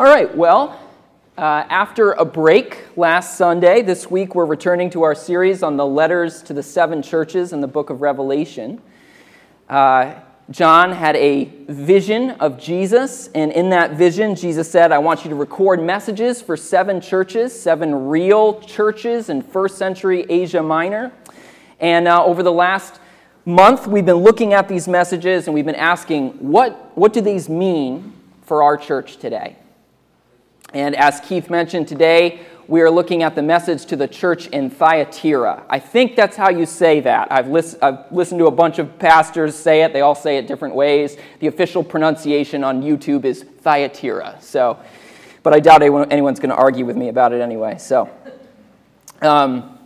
All right, well, uh, after a break last Sunday, this week we're returning to our series on the letters to the seven churches in the book of Revelation. Uh, John had a vision of Jesus, and in that vision, Jesus said, I want you to record messages for seven churches, seven real churches in first century Asia Minor. And uh, over the last month, we've been looking at these messages and we've been asking, what, what do these mean for our church today? And as Keith mentioned today, we are looking at the message to the church in Thyatira. I think that's how you say that. I've, lis- I've, listened to a bunch of pastors say it. They all say it different ways. The official pronunciation on YouTube is Thyatira. So, but I doubt anyone's going to argue with me about it anyway. So, um,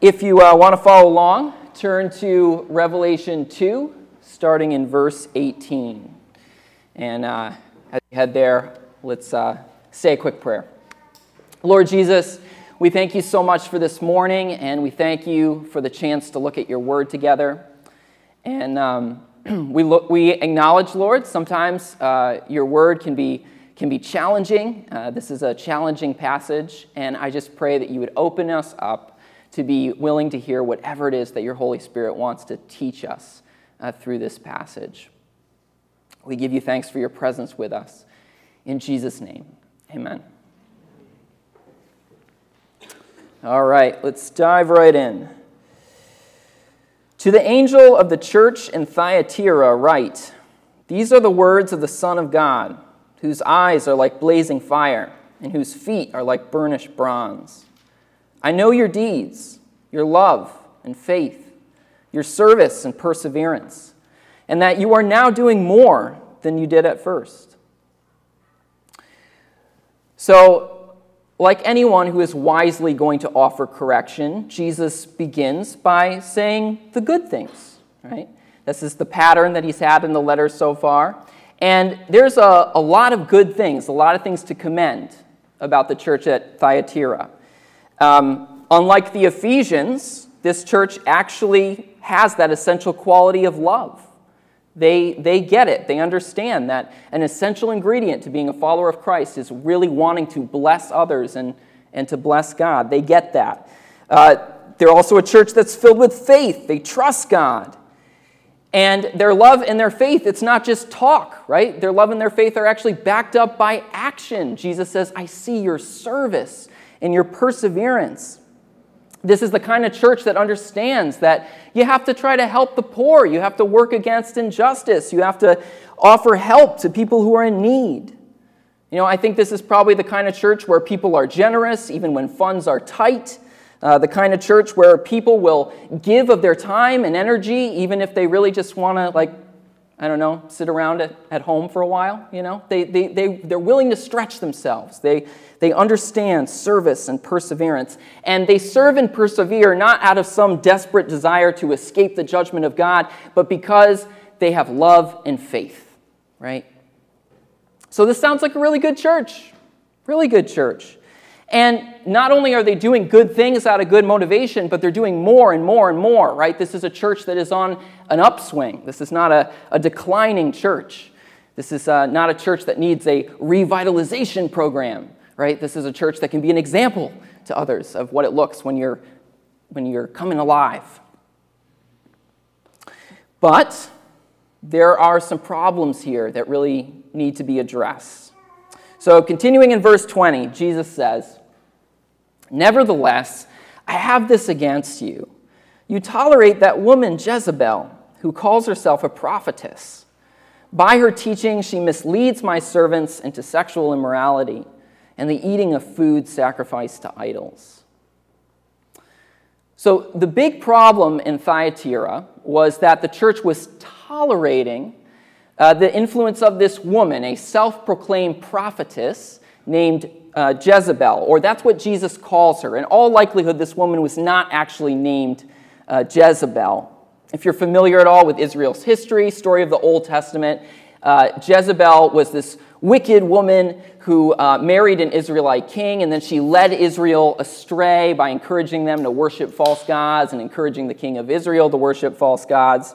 if you uh, want to follow along, turn to Revelation 2, starting in verse 18. And uh, as you head there, let's uh, say a quick prayer. Lord Jesus, we thank you so much for this morning, and we thank you for the chance to look at your word together. And um, we, look, we acknowledge, Lord, sometimes uh, your word can be, can be challenging. Uh, this is a challenging passage, and I just pray that you would open us up to be willing to hear whatever it is that your Holy Spirit wants to teach us uh, through this passage. We give you thanks for your presence with us. In Jesus' name, amen. All right, let's dive right in. To the angel of the church in Thyatira, write These are the words of the Son of God, whose eyes are like blazing fire, and whose feet are like burnished bronze. I know your deeds, your love and faith, your service and perseverance, and that you are now doing more than you did at first. So, like anyone who is wisely going to offer correction, Jesus begins by saying the good things, right? This is the pattern that he's had in the letter so far. And there's a, a lot of good things, a lot of things to commend about the church at Thyatira. Um, unlike the Ephesians, this church actually has that essential quality of love. They, they get it. They understand that an essential ingredient to being a follower of Christ is really wanting to bless others and, and to bless God. They get that. Uh, they're also a church that's filled with faith. They trust God. And their love and their faith, it's not just talk, right? Their love and their faith are actually backed up by action. Jesus says, I see your service and your perseverance. This is the kind of church that understands that you have to try to help the poor, you have to work against injustice, you have to offer help to people who are in need. You know, I think this is probably the kind of church where people are generous even when funds are tight. Uh, the kind of church where people will give of their time and energy even if they really just want to, like, I don't know, sit around at, at home for a while, you know? They, they, they, they're willing to stretch themselves. They, they understand service and perseverance. And they serve and persevere not out of some desperate desire to escape the judgment of God, but because they have love and faith, right? So this sounds like a really good church. Really good church. And not only are they doing good things out of good motivation, but they're doing more and more and more, right? This is a church that is on an upswing. This is not a, a declining church. This is uh, not a church that needs a revitalization program right? This is a church that can be an example to others of what it looks when you're, when you're coming alive. But there are some problems here that really need to be addressed. So, continuing in verse 20, Jesus says, Nevertheless, I have this against you. You tolerate that woman Jezebel, who calls herself a prophetess. By her teaching, she misleads my servants into sexual immorality and the eating of food sacrificed to idols. So, the big problem in Thyatira was that the church was tolerating uh, the influence of this woman, a self proclaimed prophetess named uh, Jezebel, or that's what Jesus calls her. In all likelihood, this woman was not actually named uh, Jezebel. If you're familiar at all with Israel's history, story of the Old Testament, uh, Jezebel was this wicked woman who uh, married an Israelite king, and then she led Israel astray by encouraging them to worship false gods and encouraging the king of Israel to worship false gods.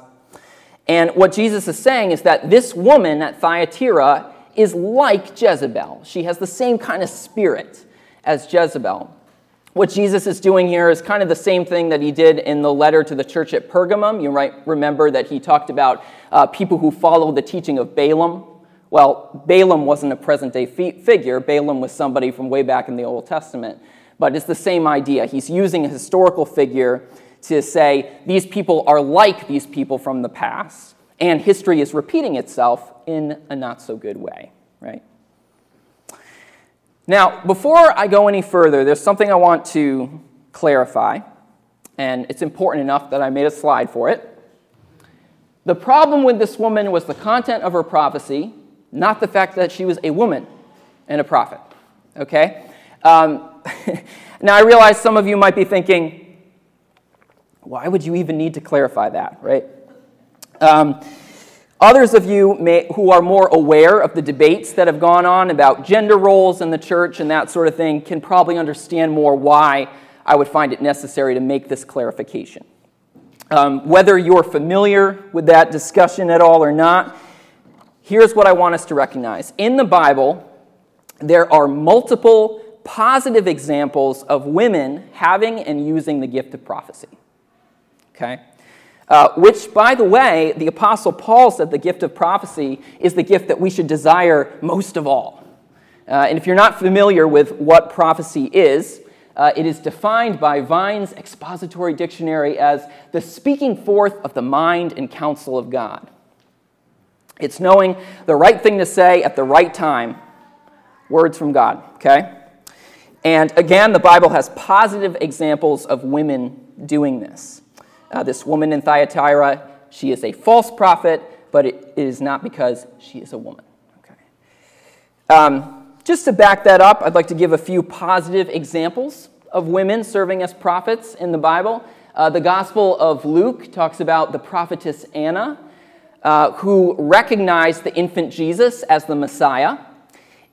And what Jesus is saying is that this woman at Thyatira is like Jezebel. She has the same kind of spirit as Jezebel. What Jesus is doing here is kind of the same thing that he did in the letter to the church at Pergamum. You might remember that he talked about uh, people who follow the teaching of Balaam. Well, Balaam wasn't a present day figure, Balaam was somebody from way back in the Old Testament. But it's the same idea. He's using a historical figure to say these people are like these people from the past, and history is repeating itself in a not so good way, right? Now, before I go any further, there's something I want to clarify, and it's important enough that I made a slide for it. The problem with this woman was the content of her prophecy, not the fact that she was a woman and a prophet. Okay? Um, now, I realize some of you might be thinking, why would you even need to clarify that, right? Um, Others of you may, who are more aware of the debates that have gone on about gender roles in the church and that sort of thing can probably understand more why I would find it necessary to make this clarification. Um, whether you're familiar with that discussion at all or not, here's what I want us to recognize. In the Bible, there are multiple positive examples of women having and using the gift of prophecy. Okay? Uh, which, by the way, the Apostle Paul said the gift of prophecy is the gift that we should desire most of all. Uh, and if you're not familiar with what prophecy is, uh, it is defined by Vine's expository dictionary as the speaking forth of the mind and counsel of God. It's knowing the right thing to say at the right time, words from God, okay? And again, the Bible has positive examples of women doing this. Uh, this woman in Thyatira, she is a false prophet, but it is not because she is a woman. Okay. Um, just to back that up, I'd like to give a few positive examples of women serving as prophets in the Bible. Uh, the Gospel of Luke talks about the prophetess Anna, uh, who recognized the infant Jesus as the Messiah.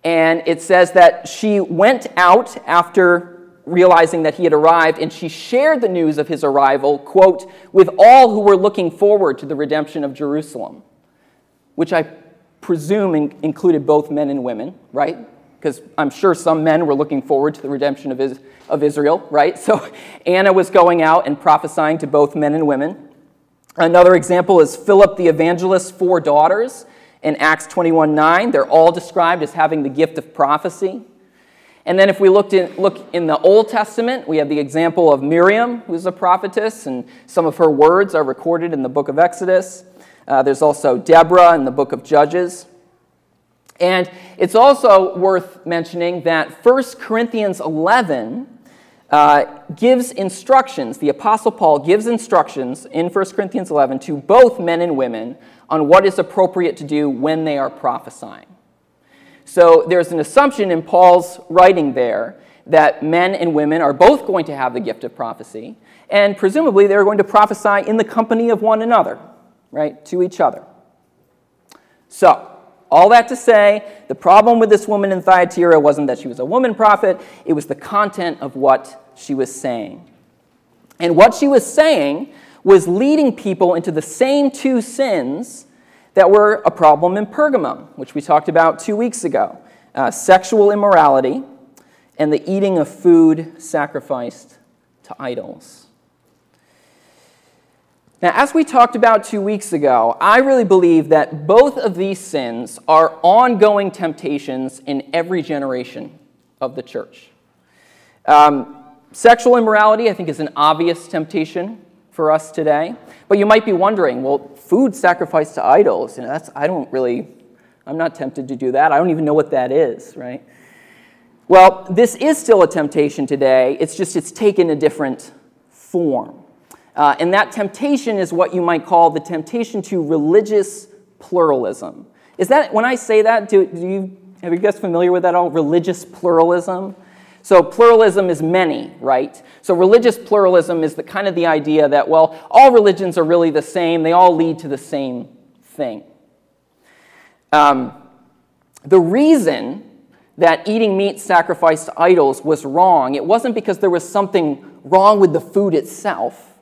And it says that she went out after realizing that he had arrived, and she shared the news of his arrival, quote, with all who were looking forward to the redemption of Jerusalem, which I presume in- included both men and women, right? Because I'm sure some men were looking forward to the redemption of, is- of Israel, right? So Anna was going out and prophesying to both men and women. Another example is Philip the evangelist's four daughters in Acts 21 9. They're all described as having the gift of prophecy. And then if we looked in, look in the Old Testament, we have the example of Miriam, who's a prophetess, and some of her words are recorded in the book of Exodus. Uh, there's also Deborah in the book of Judges. And it's also worth mentioning that 1 Corinthians 11 uh, gives instructions, the Apostle Paul gives instructions in 1 Corinthians 11 to both men and women on what is appropriate to do when they are prophesying. So there's an assumption in Paul's writing there that men and women are both going to have the gift of prophecy, and presumably they're going to prophesy in the company of one another, right, to each other. So, all that to say, the problem with this woman in Thyatira wasn't that she was a woman prophet, it was the content of what she was saying. And what she was saying was leading people into the same two sins that were a problem in Pergamum, which we talked about two weeks ago uh, sexual immorality and the eating of food sacrificed to idols. Now, as we talked about two weeks ago, I really believe that both of these sins are ongoing temptations in every generation of the church. Um, sexual immorality, I think, is an obvious temptation for us today. But you might be wondering, well, food sacrificed to idols, you know, that's, I don't really, I'm not tempted to do that. I don't even know what that is, right? Well, this is still a temptation today. It's just it's taken a different form. Uh, and that temptation is what you might call the temptation to religious pluralism. Is that, when I say that, do, do you, have you guys familiar with that all? Religious pluralism? So pluralism is many, right? So religious pluralism is the kind of the idea that, well, all religions are really the same, they all lead to the same thing. Um, the reason that eating meat sacrificed to idols was wrong, it wasn't because there was something wrong with the food itself,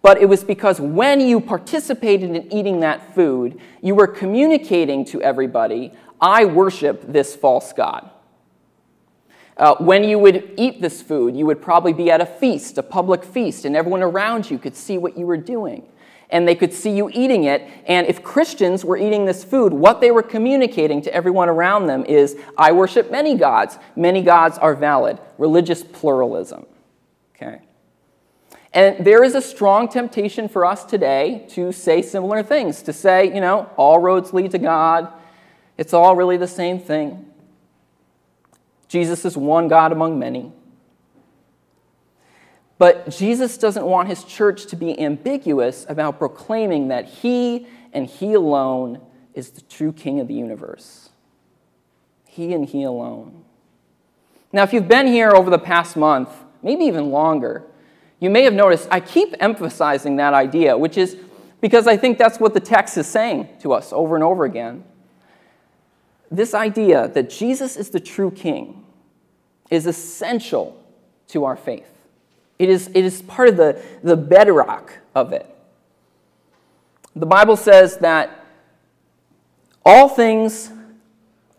but it was because when you participated in eating that food, you were communicating to everybody, I worship this false God. Uh, when you would eat this food, you would probably be at a feast, a public feast, and everyone around you could see what you were doing. And they could see you eating it. And if Christians were eating this food, what they were communicating to everyone around them is I worship many gods. Many gods are valid. Religious pluralism. Okay? And there is a strong temptation for us today to say similar things, to say, you know, all roads lead to God. It's all really the same thing. Jesus is one God among many. But Jesus doesn't want his church to be ambiguous about proclaiming that he and he alone is the true king of the universe. He and he alone. Now, if you've been here over the past month, maybe even longer, you may have noticed I keep emphasizing that idea, which is because I think that's what the text is saying to us over and over again. This idea that Jesus is the true king is essential to our faith. It is, it is part of the, the bedrock of it. The Bible says that all things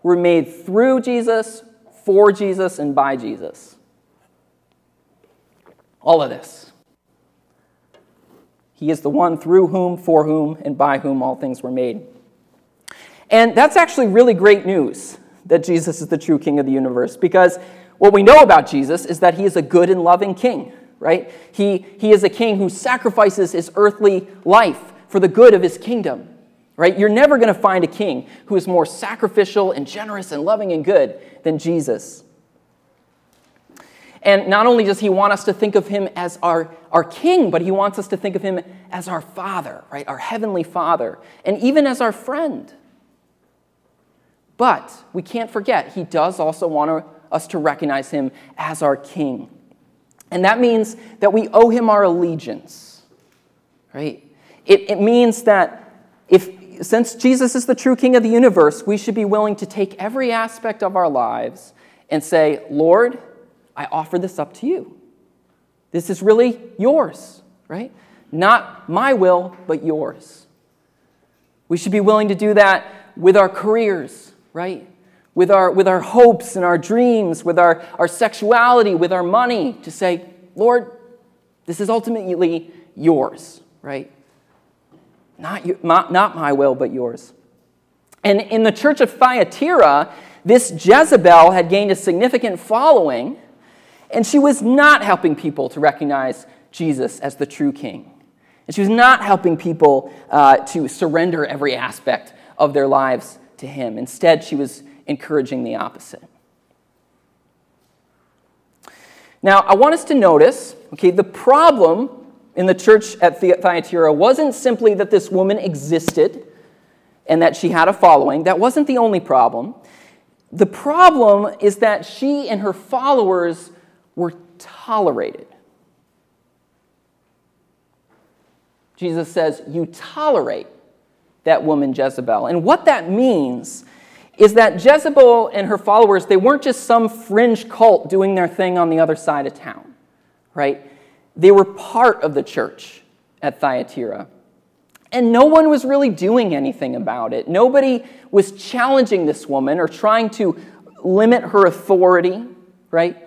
were made through Jesus, for Jesus, and by Jesus. All of this. He is the one through whom, for whom, and by whom all things were made. And that's actually really great news that Jesus is the true king of the universe because what we know about Jesus is that he is a good and loving king, right? He, he is a king who sacrifices his earthly life for the good of his kingdom, right? You're never going to find a king who is more sacrificial and generous and loving and good than Jesus. And not only does he want us to think of him as our, our king, but he wants us to think of him as our father, right? Our heavenly father, and even as our friend. But we can't forget, he does also want us to recognize him as our king. And that means that we owe him our allegiance, right? It, it means that if, since Jesus is the true king of the universe, we should be willing to take every aspect of our lives and say, Lord, I offer this up to you. This is really yours, right? Not my will, but yours. We should be willing to do that with our careers, right? With our, with our hopes and our dreams, with our, our sexuality, with our money, to say, Lord, this is ultimately yours, right? Not, you, not, not my will, but yours. And in the church of Thyatira, this Jezebel had gained a significant following and she was not helping people to recognize Jesus as the true king. And she was not helping people uh, to surrender every aspect of their lives to him. Instead, she was encouraging the opposite. Now, I want us to notice, okay, the problem in the church at Thyatira wasn't simply that this woman existed and that she had a following. That wasn't the only problem. The problem is that she and her followers were tolerated. Jesus says, You tolerate that woman Jezebel. And what that means is that Jezebel and her followers, they weren't just some fringe cult doing their thing on the other side of town, right? They were part of the church at Thyatira. And no one was really doing anything about it. Nobody was challenging this woman or trying to limit her authority, right?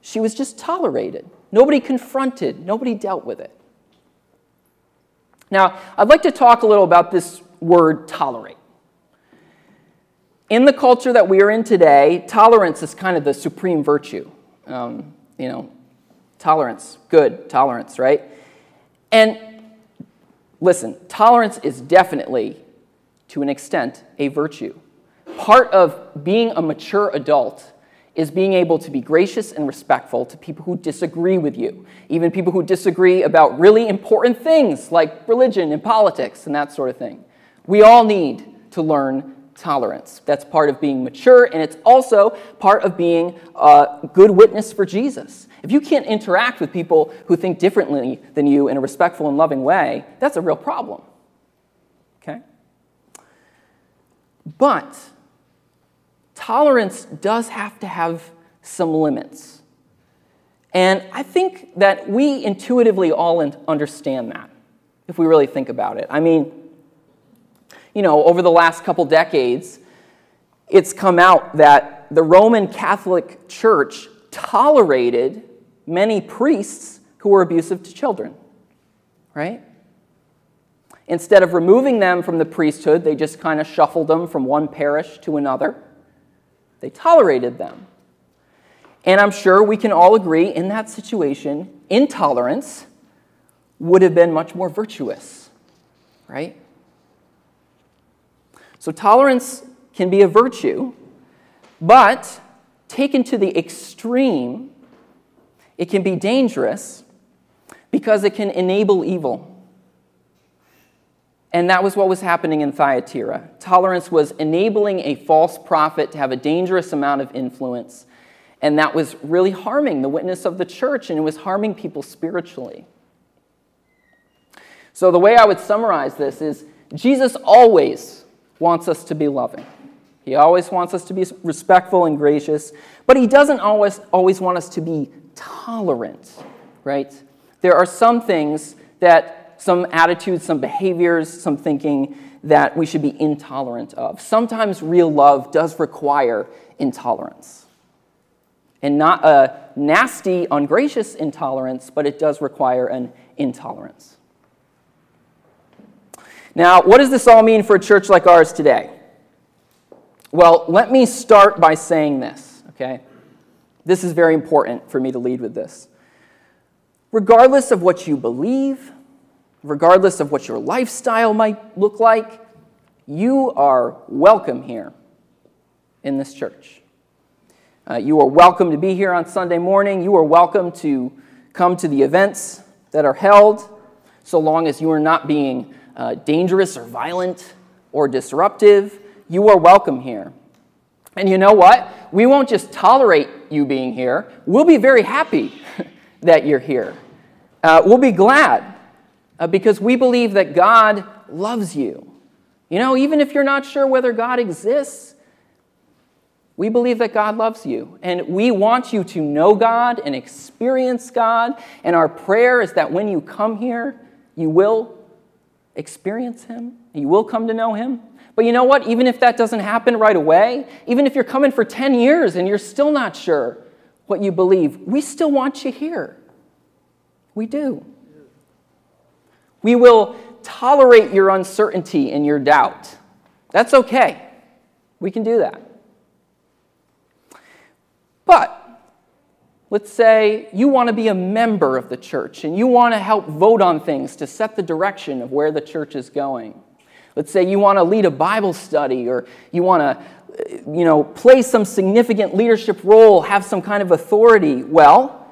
She was just tolerated. Nobody confronted, nobody dealt with it. Now, I'd like to talk a little about this word tolerate. In the culture that we are in today, tolerance is kind of the supreme virtue. Um, you know, tolerance, good, tolerance, right? And listen, tolerance is definitely, to an extent, a virtue. Part of being a mature adult is being able to be gracious and respectful to people who disagree with you, even people who disagree about really important things like religion and politics and that sort of thing. We all need to learn tolerance. That's part of being mature, and it's also part of being a good witness for Jesus. If you can't interact with people who think differently than you in a respectful and loving way, that's a real problem. Okay? But tolerance does have to have some limits. And I think that we intuitively all understand that, if we really think about it. I mean, you know, over the last couple decades, it's come out that the Roman Catholic Church tolerated many priests who were abusive to children, right? Instead of removing them from the priesthood, they just kind of shuffled them from one parish to another. They tolerated them. And I'm sure we can all agree in that situation, intolerance would have been much more virtuous, right? So, tolerance can be a virtue, but taken to the extreme, it can be dangerous because it can enable evil. And that was what was happening in Thyatira. Tolerance was enabling a false prophet to have a dangerous amount of influence. And that was really harming the witness of the church, and it was harming people spiritually. So, the way I would summarize this is Jesus always wants us to be loving. He always wants us to be respectful and gracious, but he doesn't always, always want us to be tolerant, right? There are some things that, some attitudes, some behaviors, some thinking that we should be intolerant of. Sometimes real love does require intolerance. And not a nasty, ungracious intolerance, but it does require an intolerance. Now, what does this all mean for a church like ours today? Well, let me start by saying this, okay? This is very important for me to lead with this. Regardless of what you believe, regardless of what your lifestyle might look like, you are welcome here in this church. Uh, you are welcome to be here on Sunday morning. You are welcome to come to the events that are held, so long as you are not being uh, dangerous or violent or disruptive you are welcome here. And you know what? We won't just tolerate you being here, we'll be very happy that you're here. Uh, we'll be glad uh, because we believe that God loves you. You know, even if you're not sure whether God exists, we believe that God loves you. And we want you to know God and experience God. And our prayer is that when you come here, you will experience Him, you will come to know Him. But you know what? Even if that doesn't happen right away, even if you're coming for 10 years and you're still not sure what you believe, we still want you here. We do. We will tolerate your uncertainty and your doubt. That's okay. We can do that. But let's say you want to be a member of the church and you want to help vote on things to set the direction of where the church is going. Let's say you want to lead a Bible study or you want to uh, you know, play some significant leadership role, have some kind of authority. Well,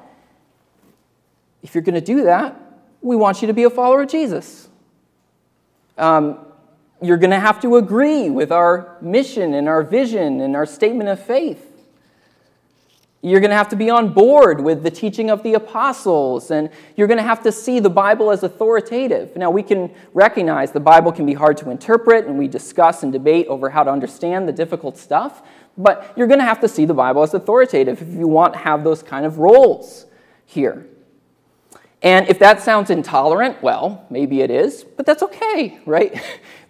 if you're going to do that, we want you to be a follower of Jesus. Um, you're going to have to agree with our mission and our vision and our statement of faith. You're going to have to be on board with the teaching of the apostles, and you're going to have to see the Bible as authoritative. Now, we can recognize the Bible can be hard to interpret, and we discuss and debate over how to understand the difficult stuff, but you're going to have to see the Bible as authoritative if you want to have those kind of roles here. And if that sounds intolerant, well, maybe it is, but that's okay, right?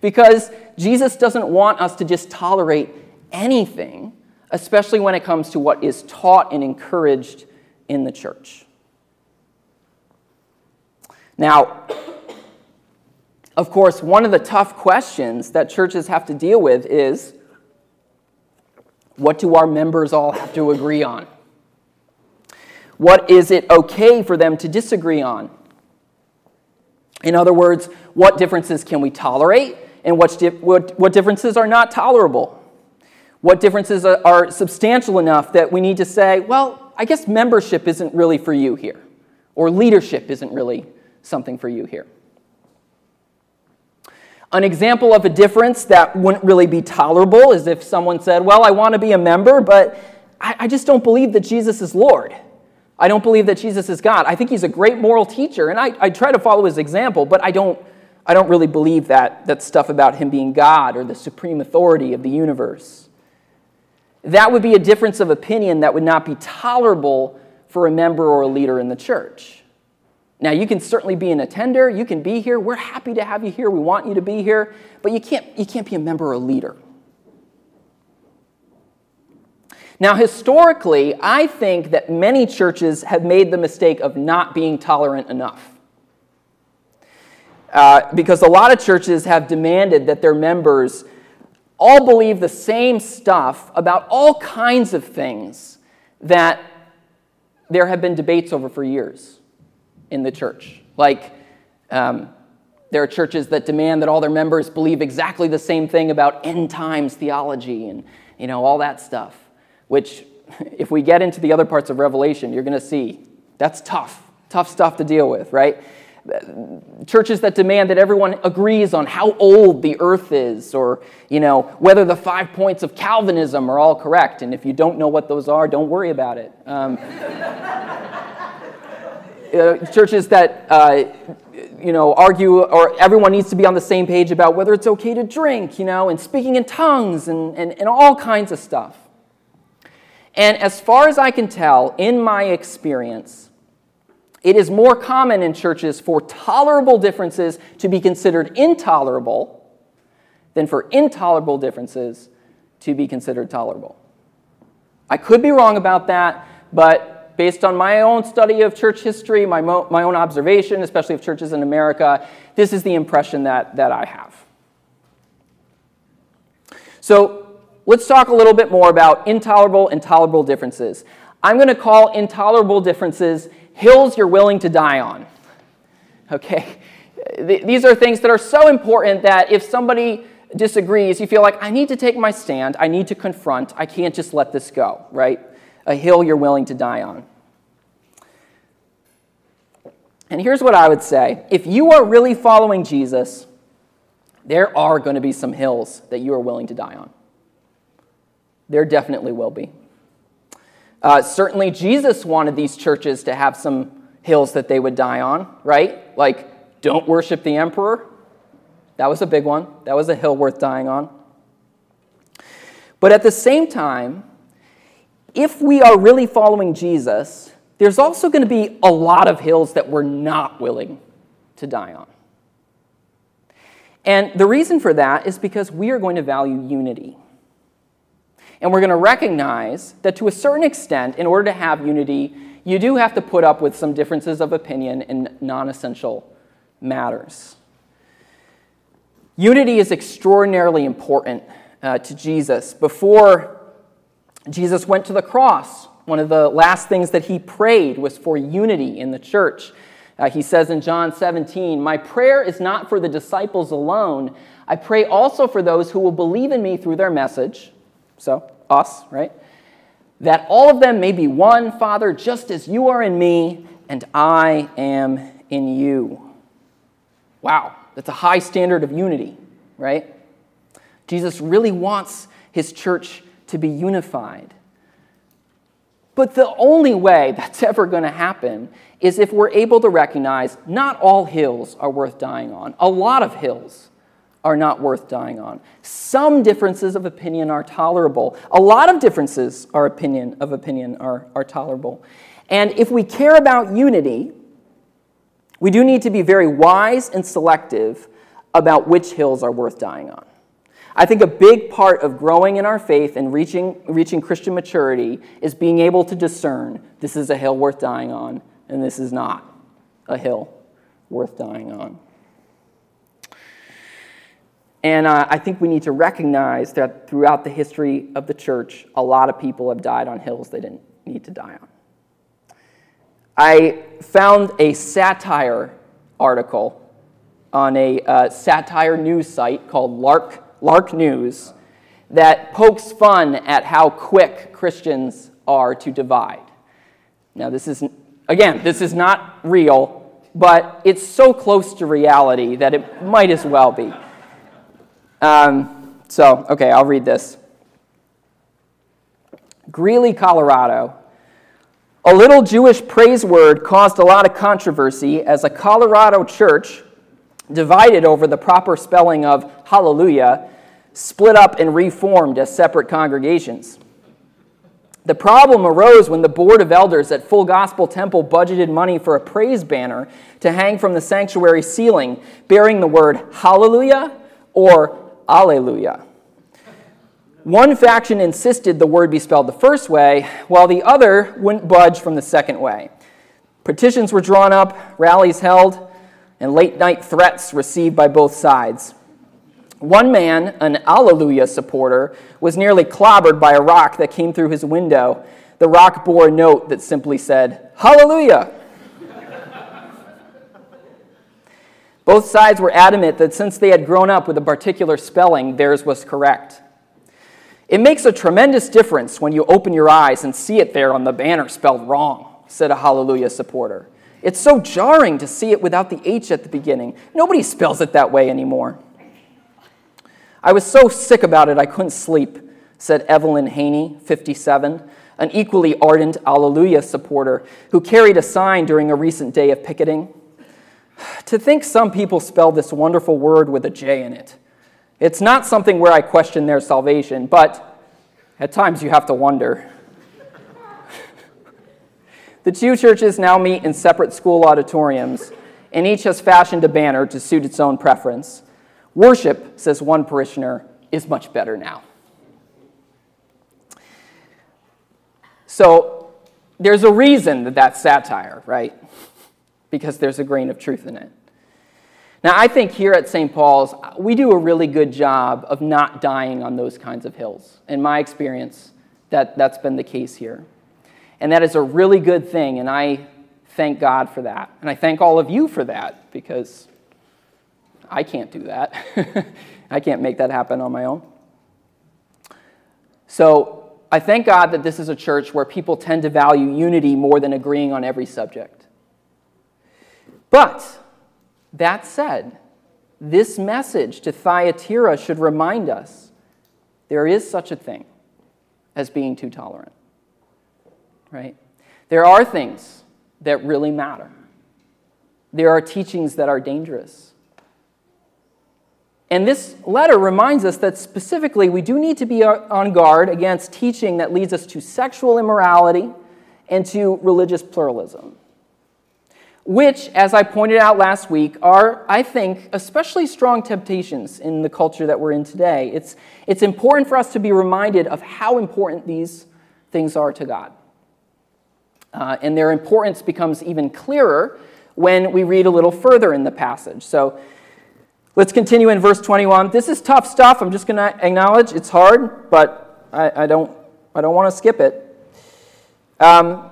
because Jesus doesn't want us to just tolerate anything especially when it comes to what is taught and encouraged in the church. Now, of course, one of the tough questions that churches have to deal with is what do our members all have to agree on? What is it okay for them to disagree on? In other words, what differences can we tolerate and what, what, what differences are not tolerable? What differences are substantial enough that we need to say, well, I guess membership isn't really for you here, or leadership isn't really something for you here? An example of a difference that wouldn't really be tolerable is if someone said, Well, I want to be a member, but I, I just don't believe that Jesus is Lord. I don't believe that Jesus is God. I think he's a great moral teacher, and I, I try to follow his example, but I don't, I don't really believe that, that stuff about him being God or the supreme authority of the universe that would be a difference of opinion that would not be tolerable for a member or a leader in the church. Now, you can certainly be an attender, you can be here. We're happy to have you here. We want you to be here, but you can't, you can't be a member or a leader. Now, historically, I think that many churches have made the mistake of not being tolerant enough. Uh, because a lot of churches have demanded that their members all believe the same stuff about all kinds of things that there have been debates over for years in the church. Like, um, there are churches that demand that all their members believe exactly the same thing about end times theology and you know all that stuff which, if we get into the other parts of Revelation, you're going to see that's tough, tough stuff to deal with, right? Churches that demand that everyone agrees on how old the earth is, or you know whether the five points of Calvinism are all correct. And if you don't know what those are, don't worry about it. Um, uh, churches that uh, you know argue, or everyone needs to be on the same page about whether it's okay to drink, you know, and speaking in tongues, and, and, and all kinds of stuff. And as far as I can tell, in my experience, it is more common in churches for tolerable differences to be considered intolerable than for intolerable differences to be considered tolerable. I could be wrong about that, but based on my own study of church history, my, mo- my own observation, especially of churches in America, this is the impression that, that I have. So, let's talk a little bit more about intolerable and tolerable differences. I'm going to call intolerable differences hills you're willing to die on. Okay? These are things that are so important that if somebody disagrees, you feel like, I need to take my stand, I need to confront, I can't just let this go, right? A hill you're willing to die on. And here's what I would say if you are really following Jesus, there are going to be some hills that you are willing to die on. There definitely will be. Uh, certainly, Jesus wanted these churches to have some hills that they would die on, right? Like, don't worship the emperor. That was a big one. That was a hill worth dying on. But at the same time, if we are really following Jesus, there's also going to be a lot of hills that we're not willing to die on. And the reason for that is because we are going to value unity. And we're going to recognize that to a certain extent, in order to have unity, you do have to put up with some differences of opinion in non essential matters. Unity is extraordinarily important uh, to Jesus. Before Jesus went to the cross, one of the last things that he prayed was for unity in the church. Uh, he says in John 17, My prayer is not for the disciples alone. I pray also for those who will believe in me through their message so us, right? That all of them may be one, Father, just as you are in me and I am in you. Wow, that's a high standard of unity, right? Jesus really wants his church to be unified. But the only way that's ever going to happen is if we're able to recognize not all hills are worth dying on. A lot of hills are not worth dying on. Some differences of opinion are tolerable. A lot of differences are opinion of opinion are, are tolerable. And if we care about unity, we do need to be very wise and selective about which hills are worth dying on. I think a big part of growing in our faith and reaching, reaching Christian maturity is being able to discern this is a hill worth dying on, and this is not a hill worth dying on. And uh, I think we need to recognize that throughout the history of the church, a lot of people have died on hills they didn't need to die on. I found a satire article on a uh, satire news site called Lark, Lark News that pokes fun at how quick Christians are to divide. Now, this is, again, this is not real, but it's so close to reality that it might as well be. Um, so, okay, I'll read this. Greeley, Colorado. A little Jewish praise word caused a lot of controversy as a Colorado church, divided over the proper spelling of hallelujah, split up and reformed as separate congregations. The problem arose when the board of elders at Full Gospel Temple budgeted money for a praise banner to hang from the sanctuary ceiling bearing the word hallelujah or Alleluia. one faction insisted the word be spelled the first way, while the other wouldn't budge from the second way. Petitions were drawn up, rallies held, and late night threats received by both sides. One man, an Alleluia supporter, was nearly clobbered by a rock that came through his window. The rock bore a note that simply said, Hallelujah! Both sides were adamant that since they had grown up with a particular spelling, theirs was correct. It makes a tremendous difference when you open your eyes and see it there on the banner spelled wrong, said a Hallelujah supporter. It's so jarring to see it without the H at the beginning. Nobody spells it that way anymore. I was so sick about it I couldn't sleep, said Evelyn Haney, 57, an equally ardent Alleluia supporter who carried a sign during a recent day of picketing. To think some people spell this wonderful word with a J in it. It's not something where I question their salvation, but at times you have to wonder. the two churches now meet in separate school auditoriums, and each has fashioned a banner to suit its own preference. Worship, says one parishioner, is much better now. So there's a reason that that's satire, right? Because there's a grain of truth in it. Now, I think here at St. Paul's, we do a really good job of not dying on those kinds of hills. In my experience, that, that's been the case here. And that is a really good thing, and I thank God for that. And I thank all of you for that, because I can't do that. I can't make that happen on my own. So I thank God that this is a church where people tend to value unity more than agreeing on every subject. But that said, this message to Thyatira should remind us there is such a thing as being too tolerant. Right? There are things that really matter. There are teachings that are dangerous. And this letter reminds us that specifically we do need to be on guard against teaching that leads us to sexual immorality and to religious pluralism which, as I pointed out last week, are, I think, especially strong temptations in the culture that we're in today. It's, it's important for us to be reminded of how important these things are to God. Uh, and their importance becomes even clearer when we read a little further in the passage. So let's continue in verse 21. This is tough stuff. I'm just going to acknowledge it's hard, but I, I don't, I don't want to skip it. Um,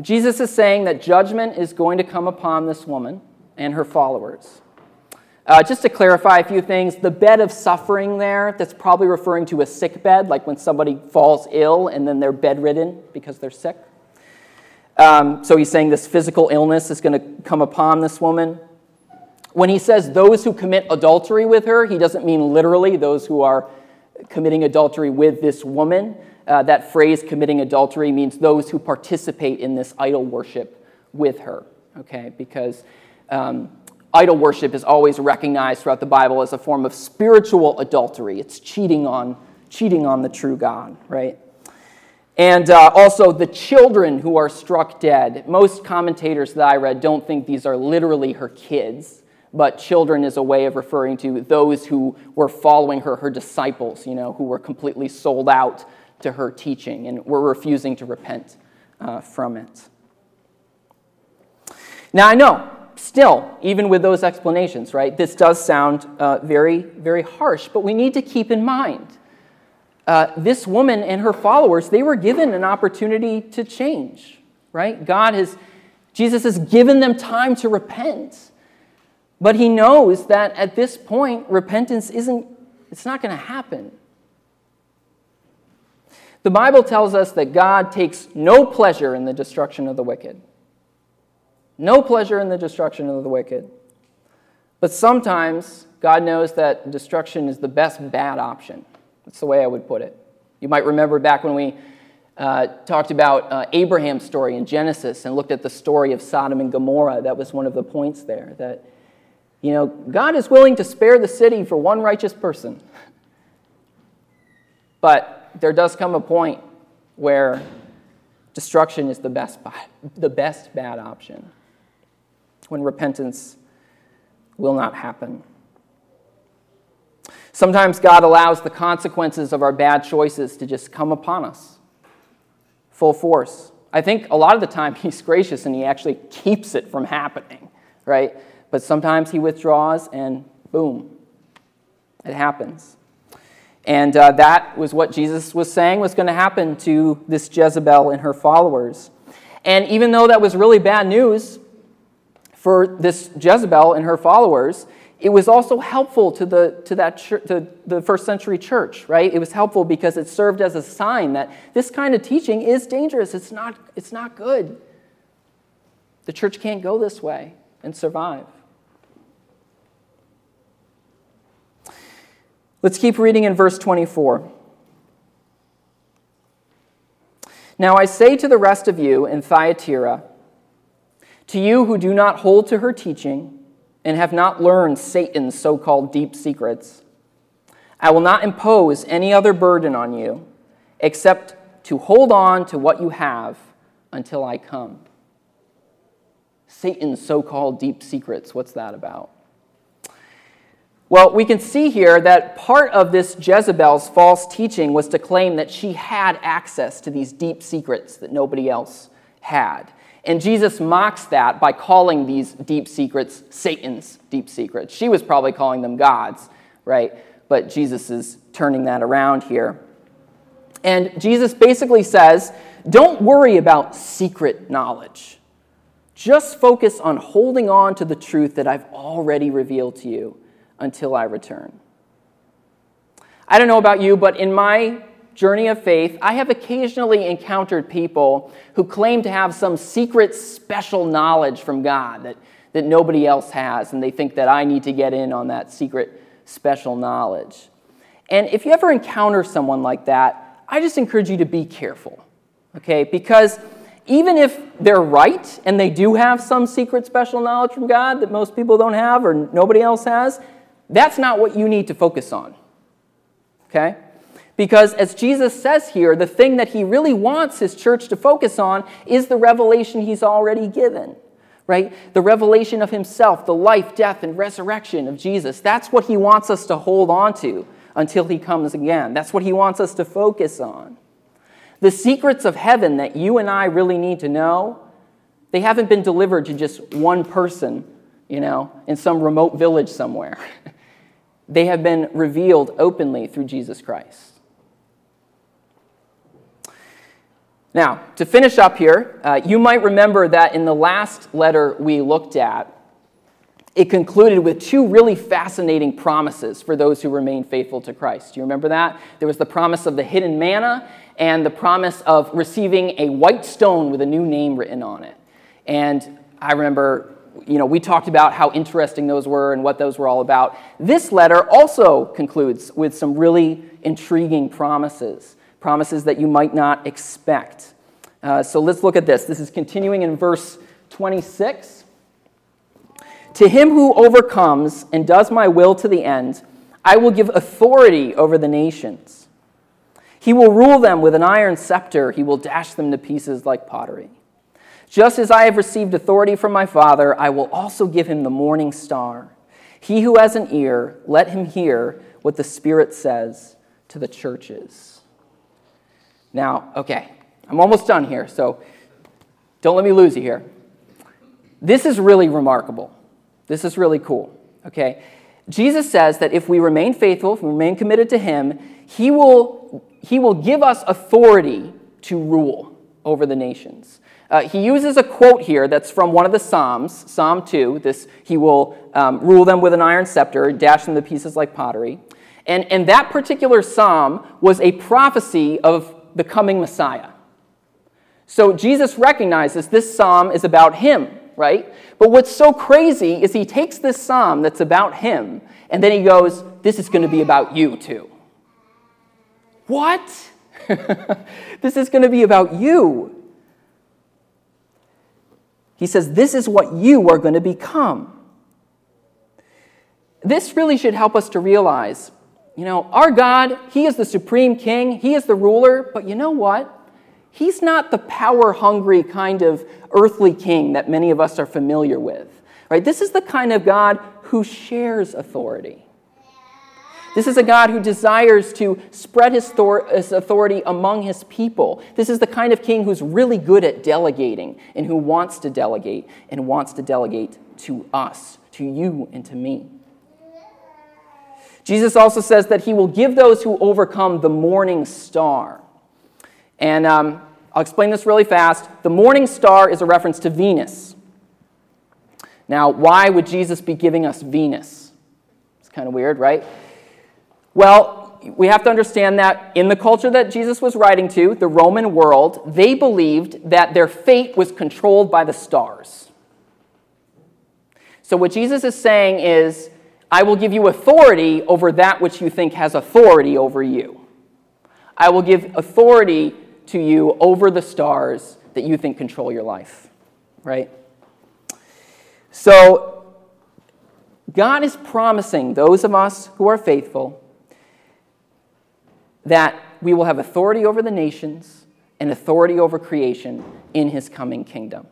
Jesus is saying that judgment is going to come upon this woman and her followers. Uh, just to clarify a few things, the bed of suffering there, that's probably referring to a sick bed, like when somebody falls ill and then they're bedridden because they're sick. Um, so he's saying this physical illness is going to come upon this woman. When he says those who commit adultery with her, he doesn't mean literally those who are committing adultery with this woman. Uh, that phrase, committing adultery, means those who participate in this idol worship with her, okay? Because um, idol worship is always recognized throughout the Bible as a form of spiritual adultery. It's cheating on, cheating on the true God, right? And uh, also the children who are struck dead. Most commentators that I read don't think these are literally her kids, but children is a way of referring to those who were following her, her disciples, you know, who were completely sold out to her teaching, and we're refusing to repent uh, from it. Now, I know, still, even with those explanations, right, this does sound uh, very, very harsh, but we need to keep in mind uh, this woman and her followers, they were given an opportunity to change, right? God has, Jesus has given them time to repent. But he knows that at this point, repentance isn't, it's not going to happen. The Bible tells us that God takes no pleasure in the destruction of the wicked. No pleasure in the destruction of the wicked. But sometimes God knows that destruction is the best bad option. That's the way I would put it. You might remember back when we uh, talked about uh, Abraham's story in Genesis and looked at the story of Sodom and Gomorrah. That was one of the points there. That, you know, God is willing to spare the city for one righteous person. But there does come a point where destruction is the best, the best bad option, when repentance will not happen. Sometimes God allows the consequences of our bad choices to just come upon us full force. I think a lot of the time He's gracious and He actually keeps it from happening, right? But sometimes He withdraws and boom, it happens. And uh, that was what Jesus was saying was going to happen to this Jezebel and her followers. And even though that was really bad news for this Jezebel and her followers, it was also helpful to the, to, that to the first century church, right? It was helpful because it served as a sign that this kind of teaching is dangerous. It's not, it's not good. The church can't go this way and survive. Let's keep reading in verse 24. Now I say to the rest of you in Thyatira, to you who do not hold to her teaching, and have not learned Satan's so called deep secrets. I will not impose any other burden on you except to hold on to what you have until I come. Satan's so called deep secrets, what's that about? Well, we can see here that part of this Jezebel's false teaching was to claim that she had access to these deep secrets that nobody else had. And Jesus mocks that by calling these deep secrets Satan's deep secrets. She was probably calling them God's, right? But Jesus is turning that around here. And Jesus basically says, don't worry about secret knowledge. Just focus on holding on to the truth that I've already revealed to you until I return. I don't know about you, but in my journey of faith, I have occasionally encountered people who claim to have some secret special knowledge from God that, that nobody else has, and they think that I need to get in on that secret special knowledge. And if you ever encounter someone like that, I just encourage you to be careful, okay? Because even if they're right and they do have some secret special knowledge from God that most people don't have or nobody else has, that's not what you need to focus on, okay? Because as Jesus says here, the thing that he really wants his church to focus on is the revelation he's already given, right? The revelation of himself, the life, death, and resurrection of Jesus. That's what he wants us to hold on to until he comes again. That's what he wants us to focus on. The secrets of heaven that you and I really need to know, they haven't been delivered to just one person, you know, in some remote village somewhere. they have been revealed openly through Jesus Christ. Now, to finish up here, uh, you might remember that in the last letter we looked at, it concluded with two really fascinating promises for those who remain faithful to Christ. Do you remember that? There was the promise of the hidden manna and the promise of receiving a white stone with a new name written on it. And I remember, you know, we talked about how interesting those were and what those were all about. This letter also concludes with some really intriguing promises promises that you might not expect. Uh, so let's look at this. This is continuing in verse 26. To him who overcomes and does my will to the end, I will give authority over the nations. He will rule them with an iron scepter, he will dash them to pieces like pottery. Just as I have received authority from my Father, I will also give him the morning star. He who has an ear, let him hear what the Spirit says to the churches. Now, okay, I'm almost done here, so don't let me lose you here. This is really remarkable. This is really cool, okay? Jesus says that if we remain faithful, if we remain committed to Him, He will, he will give us authority to rule over the nations. Uh, he uses a quote here that's from one of the Psalms, Psalm 2. This, he will um, rule them with an iron scepter, dash them to pieces like pottery. And, and that particular psalm was a prophecy of the coming Messiah. So Jesus recognizes this psalm is about him, right? But what's so crazy is he takes this psalm that's about him, and then he goes, This is going to be about you too. What? this is going to be about you. He says, This is what you are going to become. This really should help us to realize you know, our God, He is the supreme king, He is the ruler, but you know what? He's not the power hungry kind of earthly king that many of us are familiar with. Right? This is the kind of God who shares authority. This is a God who desires to spread his, authority among his people. This is the kind of king who's really good at delegating and who wants to delegate and wants to delegate to us, to you, and to me. Jesus also says that he will give those who overcome the morning star. And um, I'll explain this really fast. The morning star is a reference to Venus. Now, why would Jesus be giving us Venus? It's kind of weird, right? Well, we have to understand that in the culture that Jesus was writing to, the Roman world, they believed that their fate was controlled by the stars. So, what Jesus is saying is, I will give you authority over that which you think has authority over you. I will give authority to you over the stars that you think control your life, right? So, God is promising those of us who are faithful that we will have authority over the nations and authority over creation in his coming kingdom.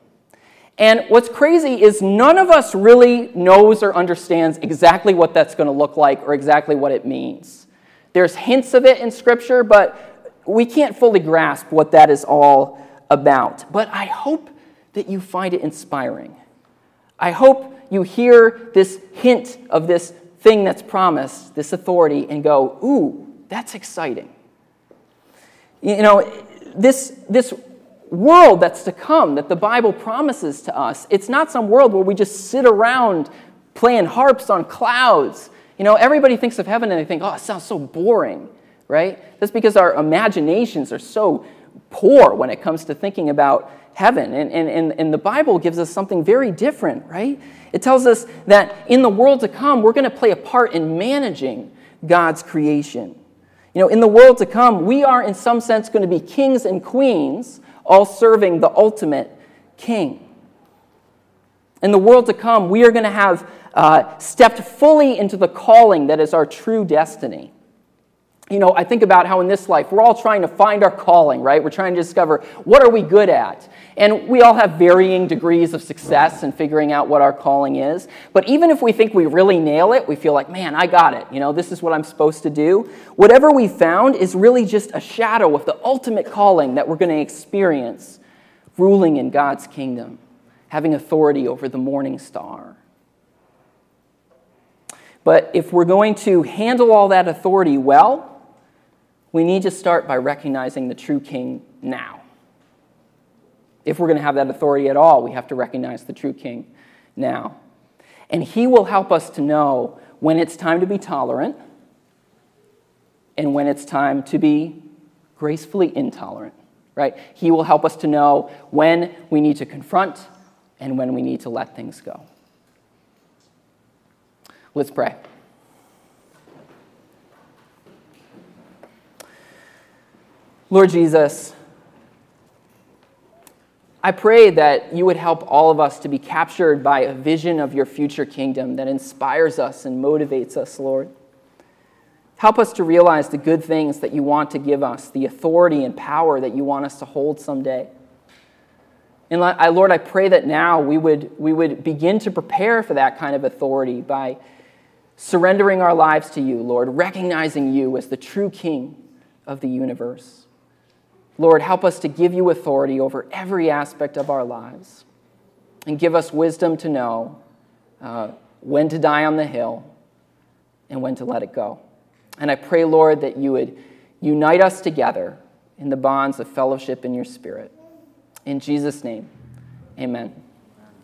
And what's crazy is none of us really knows or understands exactly what that's going to look like or exactly what it means. There's hints of it in Scripture, but we can't fully grasp what that is all about. But I hope that you find it inspiring. I hope you hear this hint of this thing that's promised, this authority, and go, ooh, that's exciting. You know, this, this world that's to come that the Bible promises to us. It's not some world where we just sit around playing harps on clouds. You know, everybody thinks of heaven and they think, oh, it sounds so boring, right? That's because our imaginations are so poor when it comes to thinking about heaven. And, and, and, and the Bible gives us something very different, right? It tells us that in the world to come, we're going to play a part in managing God's creation. You know, in the world to come, we are in some sense going to be kings and queens all serving the ultimate king. In the world to come, we are going to have uh, stepped fully into the calling that is our true destiny. You know, I think about how in this life we're all trying to find our calling, right? We're trying to discover what are we good at. And we all have varying degrees of success in figuring out what our calling is. But even if we think we really nail it, we feel like, man, I got it. You know, this is what I'm supposed to do. Whatever we found is really just a shadow of the ultimate calling that we're going to experience ruling in God's kingdom, having authority over the morning star. But if we're going to handle all that authority well, we need to start by recognizing the true king now. If we're going to have that authority at all, we have to recognize the true king now. And he will help us to know when it's time to be tolerant and when it's time to be gracefully intolerant, right? He will help us to know when we need to confront and when we need to let things go. Let's pray. Lord Jesus, I pray that you would help all of us to be captured by a vision of your future kingdom that inspires us and motivates us, Lord. Help us to realize the good things that you want to give us, the authority and power that you want us to hold someday. And Lord, I pray that now we would, we would begin to prepare for that kind of authority by surrendering our lives to you, Lord, recognizing you as the true King of the universe. Lord, help us to give you authority over every aspect of our lives and give us wisdom to know uh, when to die on the hill and when to let it go. And I pray, Lord, that you would unite us together in the bonds of fellowship in your spirit. In Jesus' name, amen.